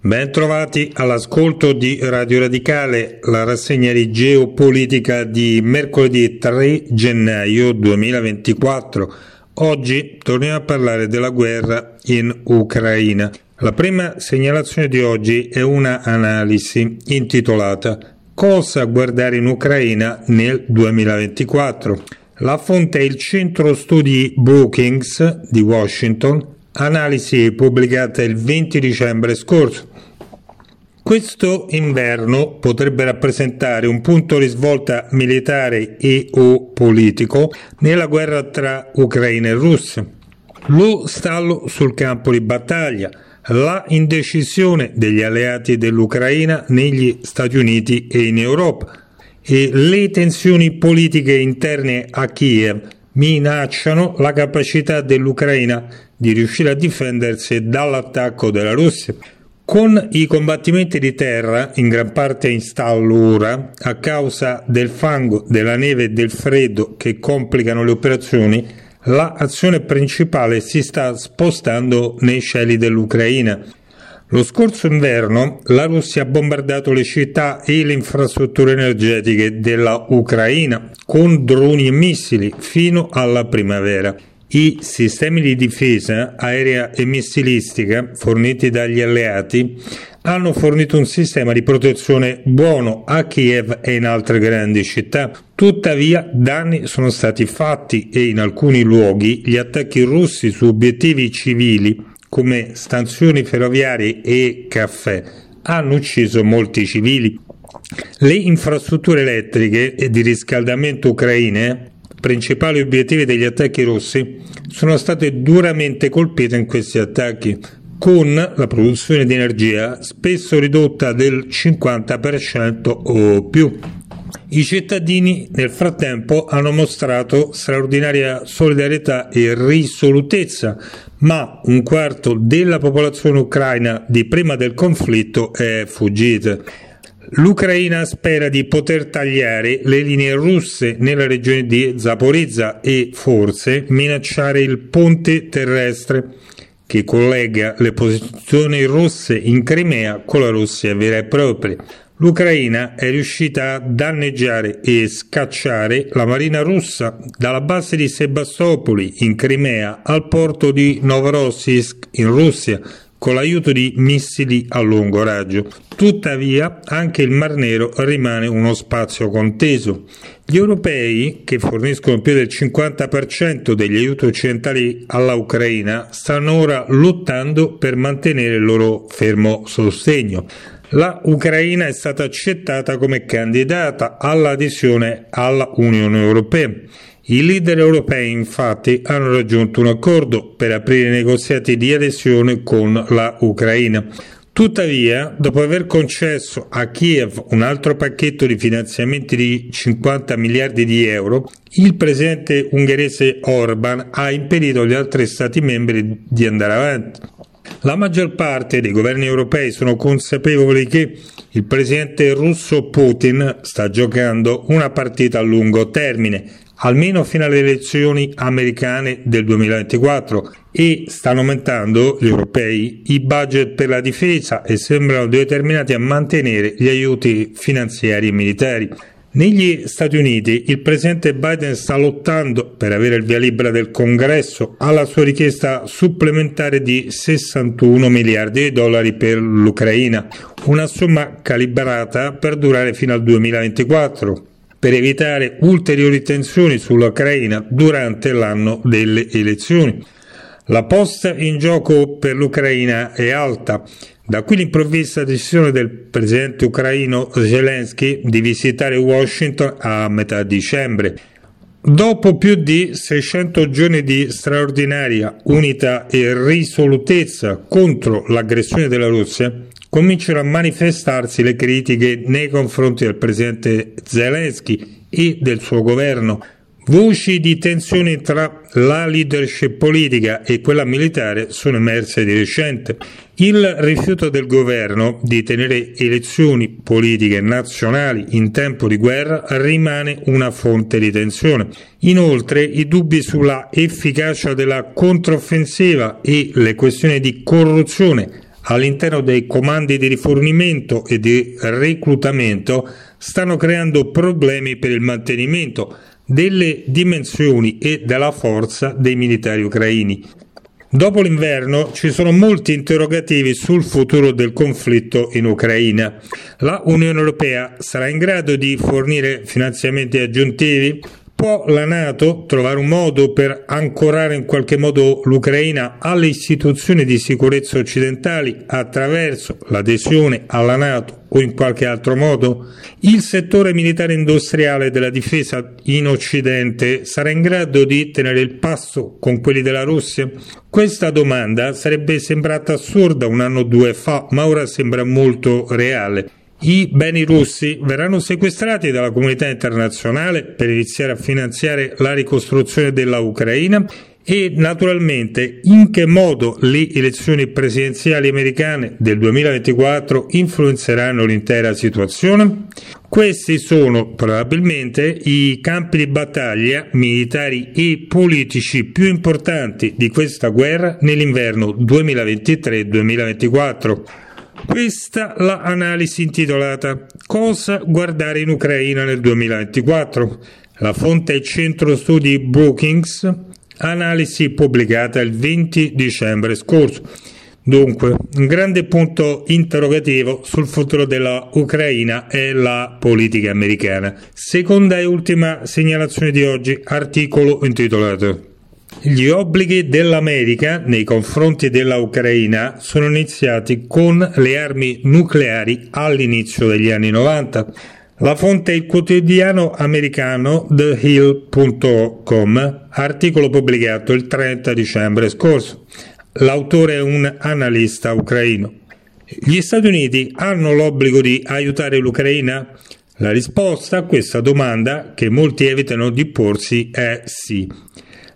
Ben trovati all'ascolto di Radio Radicale, la rassegna di geopolitica di mercoledì 3 gennaio 2024. Oggi torniamo a parlare della guerra in Ucraina. La prima segnalazione di oggi è una analisi intitolata Cosa guardare in Ucraina nel 2024. La fonte è il centro studi Brookings di Washington analisi pubblicata il 20 dicembre scorso. Questo inverno potrebbe rappresentare un punto di svolta militare e o politico nella guerra tra Ucraina e Russia. Lo stallo sul campo di battaglia, la indecisione degli alleati dell'Ucraina negli Stati Uniti e in Europa e le tensioni politiche interne a Kiev minacciano la capacità dell'Ucraina di riuscire a difendersi dall'attacco della Russia. Con i combattimenti di terra, in gran parte in stallo ora, a causa del fango, della neve e del freddo che complicano le operazioni, l'azione principale si sta spostando nei cieli dell'Ucraina. Lo scorso inverno la Russia ha bombardato le città e le infrastrutture energetiche della Ucraina con droni e missili fino alla primavera. I sistemi di difesa aerea e missilistica forniti dagli alleati hanno fornito un sistema di protezione buono a Kiev e in altre grandi città. Tuttavia danni sono stati fatti e in alcuni luoghi gli attacchi russi su obiettivi civili come stanzioni ferroviarie e caffè hanno ucciso molti civili. Le infrastrutture elettriche e di riscaldamento ucraine principali obiettivi degli attacchi russi sono state duramente colpite in questi attacchi, con la produzione di energia spesso ridotta del 50% o più. I cittadini nel frattempo hanno mostrato straordinaria solidarietà e risolutezza, ma un quarto della popolazione ucraina di prima del conflitto è fuggita. L'Ucraina spera di poter tagliare le linee russe nella regione di Zaporizza e forse minacciare il ponte terrestre che collega le posizioni russe in Crimea con la Russia vera e propria. L'Ucraina è riuscita a danneggiare e scacciare la marina russa dalla base di Sebastopoli in Crimea al porto di Novorossiysk in Russia con l'aiuto di missili a lungo raggio. Tuttavia, anche il Mar Nero rimane uno spazio conteso. Gli europei, che forniscono più del 50% degli aiuti occidentali alla Ucraina, stanno ora lottando per mantenere il loro fermo sostegno. La Ucraina è stata accettata come candidata all'adesione alla Unione Europea. I leader europei infatti hanno raggiunto un accordo per aprire negoziati di adesione con la Ucraina. Tuttavia, dopo aver concesso a Kiev un altro pacchetto di finanziamenti di 50 miliardi di euro, il presidente ungherese Orban ha impedito agli altri Stati membri di andare avanti. La maggior parte dei governi europei sono consapevoli che il presidente russo Putin sta giocando una partita a lungo termine almeno fino alle elezioni americane del 2024 e stanno aumentando gli europei i budget per la difesa e sembrano determinati a mantenere gli aiuti finanziari e militari. Negli Stati Uniti il presidente Biden sta lottando per avere il via libera del Congresso alla sua richiesta supplementare di 61 miliardi di dollari per l'Ucraina, una somma calibrata per durare fino al 2024 per evitare ulteriori tensioni sull'Ucraina durante l'anno delle elezioni. La posta in gioco per l'Ucraina è alta, da qui l'improvvisa decisione del presidente ucraino Zelensky di visitare Washington a metà dicembre. Dopo più di 600 giorni di straordinaria unità e risolutezza contro l'aggressione della Russia, cominciano a manifestarsi le critiche nei confronti del presidente Zelensky e del suo governo. Voci di tensione tra la leadership politica e quella militare sono emerse di recente. Il rifiuto del governo di tenere elezioni politiche nazionali in tempo di guerra rimane una fonte di tensione. Inoltre i dubbi sulla efficacia della controffensiva e le questioni di corruzione all'interno dei comandi di rifornimento e di reclutamento stanno creando problemi per il mantenimento delle dimensioni e della forza dei militari ucraini. Dopo l'inverno ci sono molti interrogativi sul futuro del conflitto in Ucraina. La Unione Europea sarà in grado di fornire finanziamenti aggiuntivi? Può la Nato trovare un modo per ancorare in qualche modo l'Ucraina alle istituzioni di sicurezza occidentali attraverso l'adesione alla Nato o in qualche altro modo? Il settore militare industriale della difesa in Occidente sarà in grado di tenere il passo con quelli della Russia? Questa domanda sarebbe sembrata assurda un anno o due fa, ma ora sembra molto reale. I beni russi verranno sequestrati dalla comunità internazionale per iniziare a finanziare la ricostruzione della Ucraina e naturalmente in che modo le elezioni presidenziali americane del 2024 influenzeranno l'intera situazione? Questi sono probabilmente i campi di battaglia militari e politici più importanti di questa guerra nell'inverno 2023-2024. Questa l'analisi intitolata Cosa guardare in Ucraina nel 2024. La fonte è centro studi Brookings, analisi pubblicata il 20 dicembre scorso. Dunque, un grande punto interrogativo sul futuro della Ucraina è la politica americana. Seconda e ultima segnalazione di oggi, articolo intitolato gli obblighi dell'America nei confronti della Ucraina sono iniziati con le armi nucleari all'inizio degli anni 90. La fonte è il quotidiano americano TheHill.com, articolo pubblicato il 30 dicembre scorso. L'autore è un analista ucraino. Gli Stati Uniti hanno l'obbligo di aiutare l'Ucraina? La risposta a questa domanda, che molti evitano di porsi, è sì.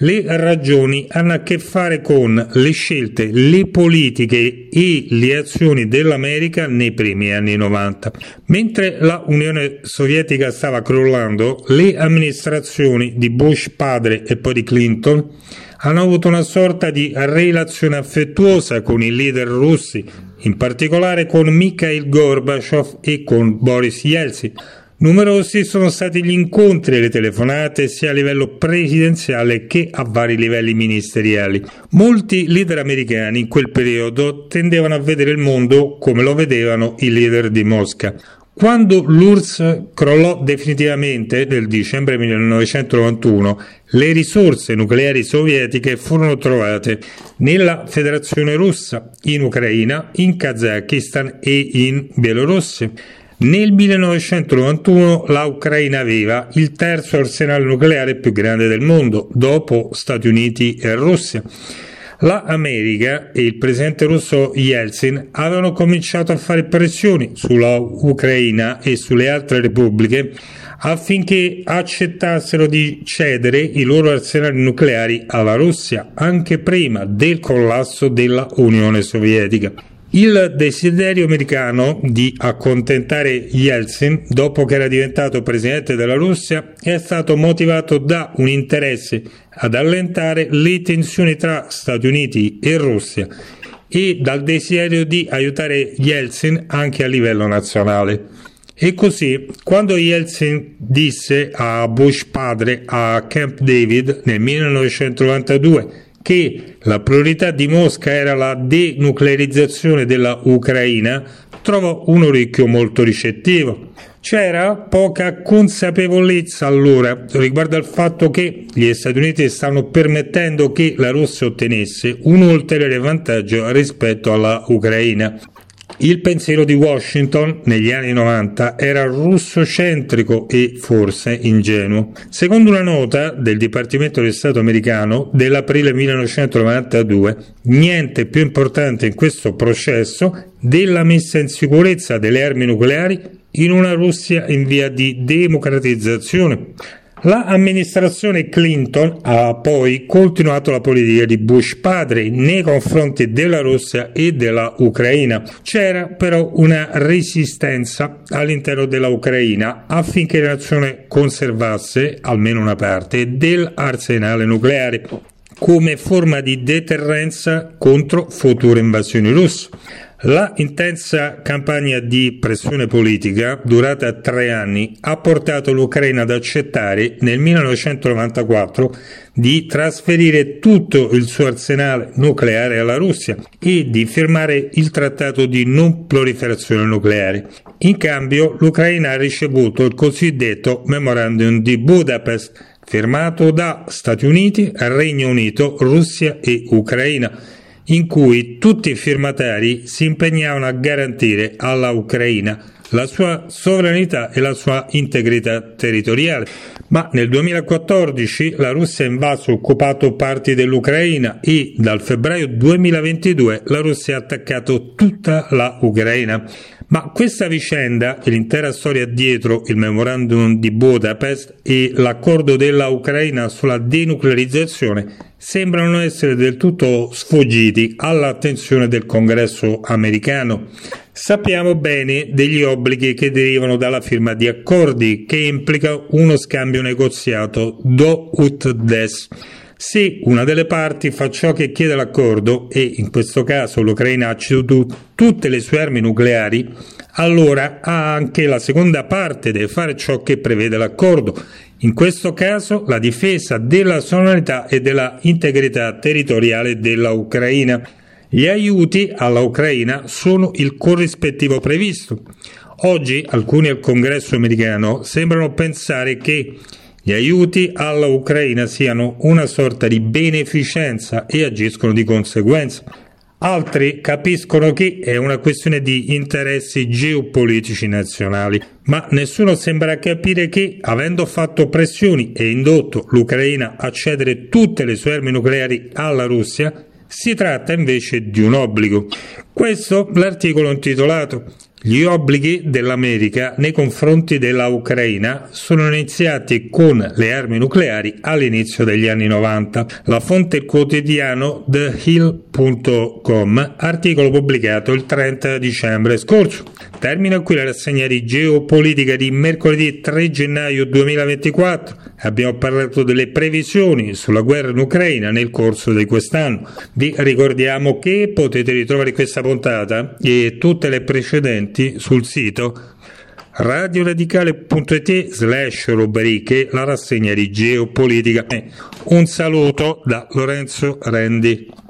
Le ragioni hanno a che fare con le scelte, le politiche e le azioni dell'America nei primi anni 90. Mentre la Unione Sovietica stava crollando, le amministrazioni di Bush padre e poi di Clinton hanno avuto una sorta di relazione affettuosa con i leader russi, in particolare con Mikhail Gorbachev e con Boris Yeltsin Numerosi sono stati gli incontri e le telefonate sia a livello presidenziale che a vari livelli ministeriali. Molti leader americani in quel periodo tendevano a vedere il mondo come lo vedevano i leader di Mosca. Quando l'URSS crollò definitivamente nel dicembre 1991, le risorse nucleari sovietiche furono trovate nella Federazione russa, in Ucraina, in Kazakistan e in Bielorussia. Nel 1991 l'Ucraina aveva il terzo arsenale nucleare più grande del mondo, dopo Stati Uniti e Russia. La America e il presidente russo Yeltsin avevano cominciato a fare pressioni sulla Ucraina e sulle altre repubbliche affinché accettassero di cedere i loro arsenali nucleari alla Russia anche prima del collasso della Unione Sovietica. Il desiderio americano di accontentare Yeltsin dopo che era diventato presidente della Russia è stato motivato da un interesse ad allentare le tensioni tra Stati Uniti e Russia e dal desiderio di aiutare Yeltsin anche a livello nazionale. E così, quando Yeltsin disse a Bush padre a Camp David nel 1992 che la priorità di Mosca era la denuclearizzazione della Ucraina, trovò un orecchio molto ricettivo. C'era poca consapevolezza allora riguardo al fatto che gli Stati Uniti stanno permettendo che la Russia ottenesse un ulteriore vantaggio rispetto alla Ucraina. Il pensiero di Washington negli anni 90 era russocentrico e forse ingenuo. Secondo una nota del Dipartimento di Stato americano dell'aprile 1992, niente più importante in questo processo della messa in sicurezza delle armi nucleari in una Russia in via di democratizzazione. L'amministrazione Clinton ha poi continuato la politica di Bush padre nei confronti della Russia e della Ucraina. C'era però una resistenza all'interno della Ucraina affinché la nazione conservasse almeno una parte dell'arsenale nucleare come forma di deterrenza contro future invasioni russe. La intensa campagna di pressione politica, durata tre anni, ha portato l'Ucraina ad accettare nel 1994 di trasferire tutto il suo arsenale nucleare alla Russia e di firmare il trattato di non proliferazione nucleare. In cambio, l'Ucraina ha ricevuto il cosiddetto Memorandum di Budapest, firmato da Stati Uniti, Regno Unito, Russia e Ucraina in cui tutti i firmatari si impegnavano a garantire alla Ucraina la sua sovranità e la sua integrità territoriale. Ma nel 2014 la Russia ha invaso e occupato parti dell'Ucraina e dal febbraio 2022 la Russia ha attaccato tutta la Ucraina. Ma questa vicenda e l'intera storia dietro il memorandum di Budapest e l'accordo della Ucraina sulla denuclearizzazione sembrano essere del tutto sfuggiti all'attenzione del Congresso americano. Sappiamo bene degli obblighi che derivano dalla firma di accordi che implica uno scambio negoziato do ut des se una delle parti fa ciò che chiede l'accordo, e in questo caso l'Ucraina ha ceduto tutte le sue armi nucleari, allora anche la seconda parte deve fare ciò che prevede l'accordo. In questo caso la difesa della sovranità e della integrità territoriale della Ucraina. Gli aiuti alla Ucraina sono il corrispettivo previsto. Oggi alcuni al Congresso americano sembrano pensare che gli aiuti alla Ucraina siano una sorta di beneficenza e agiscono di conseguenza. Altri capiscono che è una questione di interessi geopolitici nazionali, ma nessuno sembra capire che, avendo fatto pressioni e indotto l'Ucraina a cedere tutte le sue armi nucleari alla Russia, si tratta invece di un obbligo. Questo l'articolo intitolato gli obblighi dell'America nei confronti della Ucraina sono iniziati con le armi nucleari all'inizio degli anni 90. La fonte quotidiano TheHill.com, articolo pubblicato il 30 dicembre scorso. Termina qui la rassegna di geopolitica di mercoledì 3 gennaio 2024. Abbiamo parlato delle previsioni sulla guerra in Ucraina nel corso di quest'anno. Vi ricordiamo che potete ritrovare questa puntata e tutte le precedenti sul sito radioradicale.it slash rubriche la rassegna di geopolitica. Un saluto da Lorenzo Rendi.